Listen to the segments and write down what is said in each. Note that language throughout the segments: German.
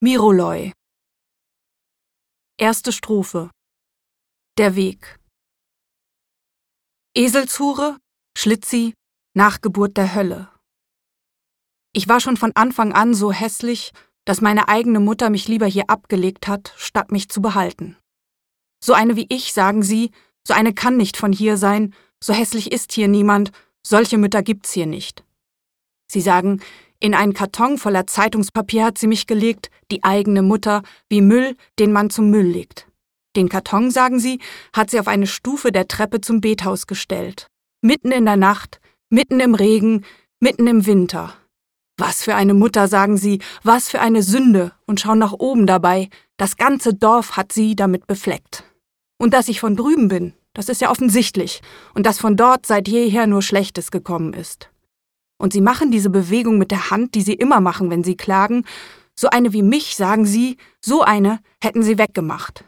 Miroloi Erste Strophe Der Weg Eselshure, Schlitzi, Nachgeburt der Hölle. Ich war schon von Anfang an so hässlich, dass meine eigene Mutter mich lieber hier abgelegt hat, statt mich zu behalten. So eine wie ich, sagen sie, so eine kann nicht von hier sein, so hässlich ist hier niemand, solche Mütter gibt's hier nicht. Sie sagen, in einen Karton voller Zeitungspapier hat sie mich gelegt, die eigene Mutter, wie Müll, den man zum Müll legt. Den Karton, sagen sie, hat sie auf eine Stufe der Treppe zum Bethaus gestellt. Mitten in der Nacht, mitten im Regen, mitten im Winter. Was für eine Mutter, sagen sie, was für eine Sünde, und schauen nach oben dabei, das ganze Dorf hat sie damit befleckt. Und dass ich von drüben bin, das ist ja offensichtlich, und dass von dort seit jeher nur Schlechtes gekommen ist. Und sie machen diese Bewegung mit der Hand, die sie immer machen, wenn sie klagen. So eine wie mich, sagen sie, so eine hätten sie weggemacht.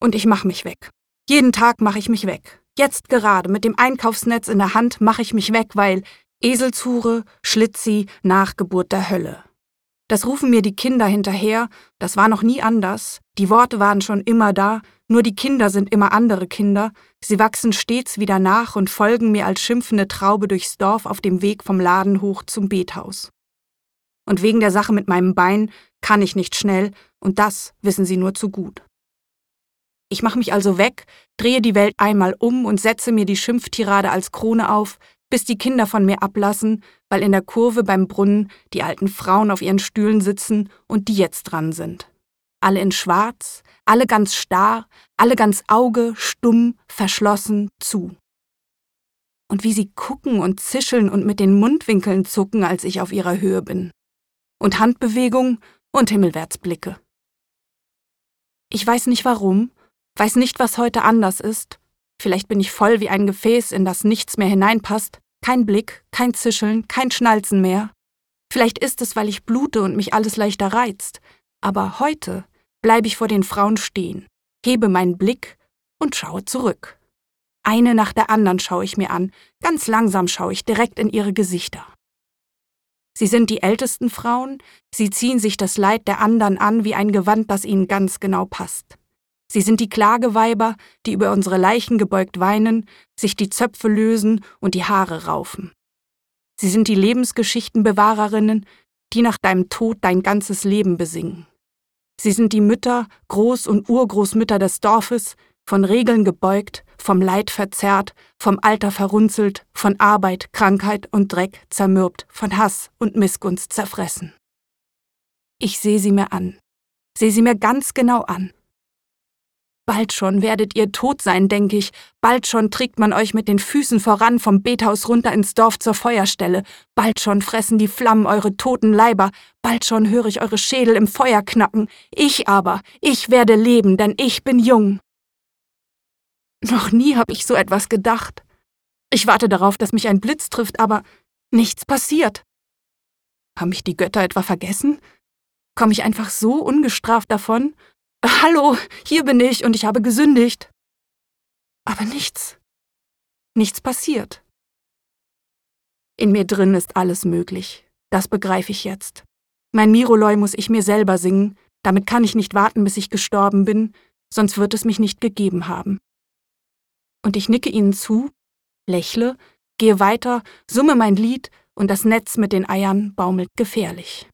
Und ich mach mich weg. Jeden Tag mache ich mich weg. Jetzt gerade mit dem Einkaufsnetz in der Hand mache ich mich weg, weil Eselshure, Schlitzi, Nachgeburt der Hölle. Das rufen mir die Kinder hinterher, das war noch nie anders, die Worte waren schon immer da, nur die Kinder sind immer andere Kinder, sie wachsen stets wieder nach und folgen mir als schimpfende Traube durchs Dorf auf dem Weg vom Laden hoch zum Bethaus. Und wegen der Sache mit meinem Bein kann ich nicht schnell, und das wissen sie nur zu gut. Ich mache mich also weg, drehe die Welt einmal um und setze mir die Schimpftirade als Krone auf, bis die Kinder von mir ablassen, weil in der Kurve beim Brunnen die alten Frauen auf ihren Stühlen sitzen und die jetzt dran sind. Alle in Schwarz, alle ganz starr, alle ganz Auge, stumm, verschlossen, zu. Und wie sie gucken und zischeln und mit den Mundwinkeln zucken, als ich auf ihrer Höhe bin. Und Handbewegung und Himmelwärtsblicke. Ich weiß nicht warum, weiß nicht, was heute anders ist, Vielleicht bin ich voll wie ein Gefäß, in das nichts mehr hineinpasst, kein Blick, kein Zischeln, kein Schnalzen mehr. Vielleicht ist es, weil ich blute und mich alles leichter reizt. Aber heute bleibe ich vor den Frauen stehen, hebe meinen Blick und schaue zurück. Eine nach der anderen schaue ich mir an, ganz langsam schaue ich direkt in ihre Gesichter. Sie sind die ältesten Frauen, sie ziehen sich das Leid der anderen an wie ein Gewand, das ihnen ganz genau passt. Sie sind die Klageweiber, die über unsere Leichen gebeugt weinen, sich die Zöpfe lösen und die Haare raufen. Sie sind die Lebensgeschichtenbewahrerinnen, die nach deinem Tod dein ganzes Leben besingen. Sie sind die Mütter, Groß- und Urgroßmütter des Dorfes, von Regeln gebeugt, vom Leid verzerrt, vom Alter verrunzelt, von Arbeit, Krankheit und Dreck zermürbt, von Hass und Missgunst zerfressen. Ich sehe sie mir an, sehe sie mir ganz genau an. Bald schon werdet ihr tot sein, denke ich. Bald schon trägt man euch mit den Füßen voran vom Bethaus runter ins Dorf zur Feuerstelle. Bald schon fressen die Flammen eure toten Leiber. Bald schon höre ich eure Schädel im Feuer knacken. Ich aber, ich werde leben, denn ich bin jung. Noch nie habe ich so etwas gedacht. Ich warte darauf, dass mich ein Blitz trifft, aber nichts passiert. Haben mich die Götter etwa vergessen? Komme ich einfach so ungestraft davon? Hallo, hier bin ich und ich habe gesündigt. Aber nichts. Nichts passiert. In mir drin ist alles möglich. Das begreife ich jetzt. Mein Miroloi muss ich mir selber singen, damit kann ich nicht warten, bis ich gestorben bin, sonst wird es mich nicht gegeben haben. Und ich nicke ihnen zu, lächle, gehe weiter, summe mein Lied und das Netz mit den Eiern baumelt gefährlich.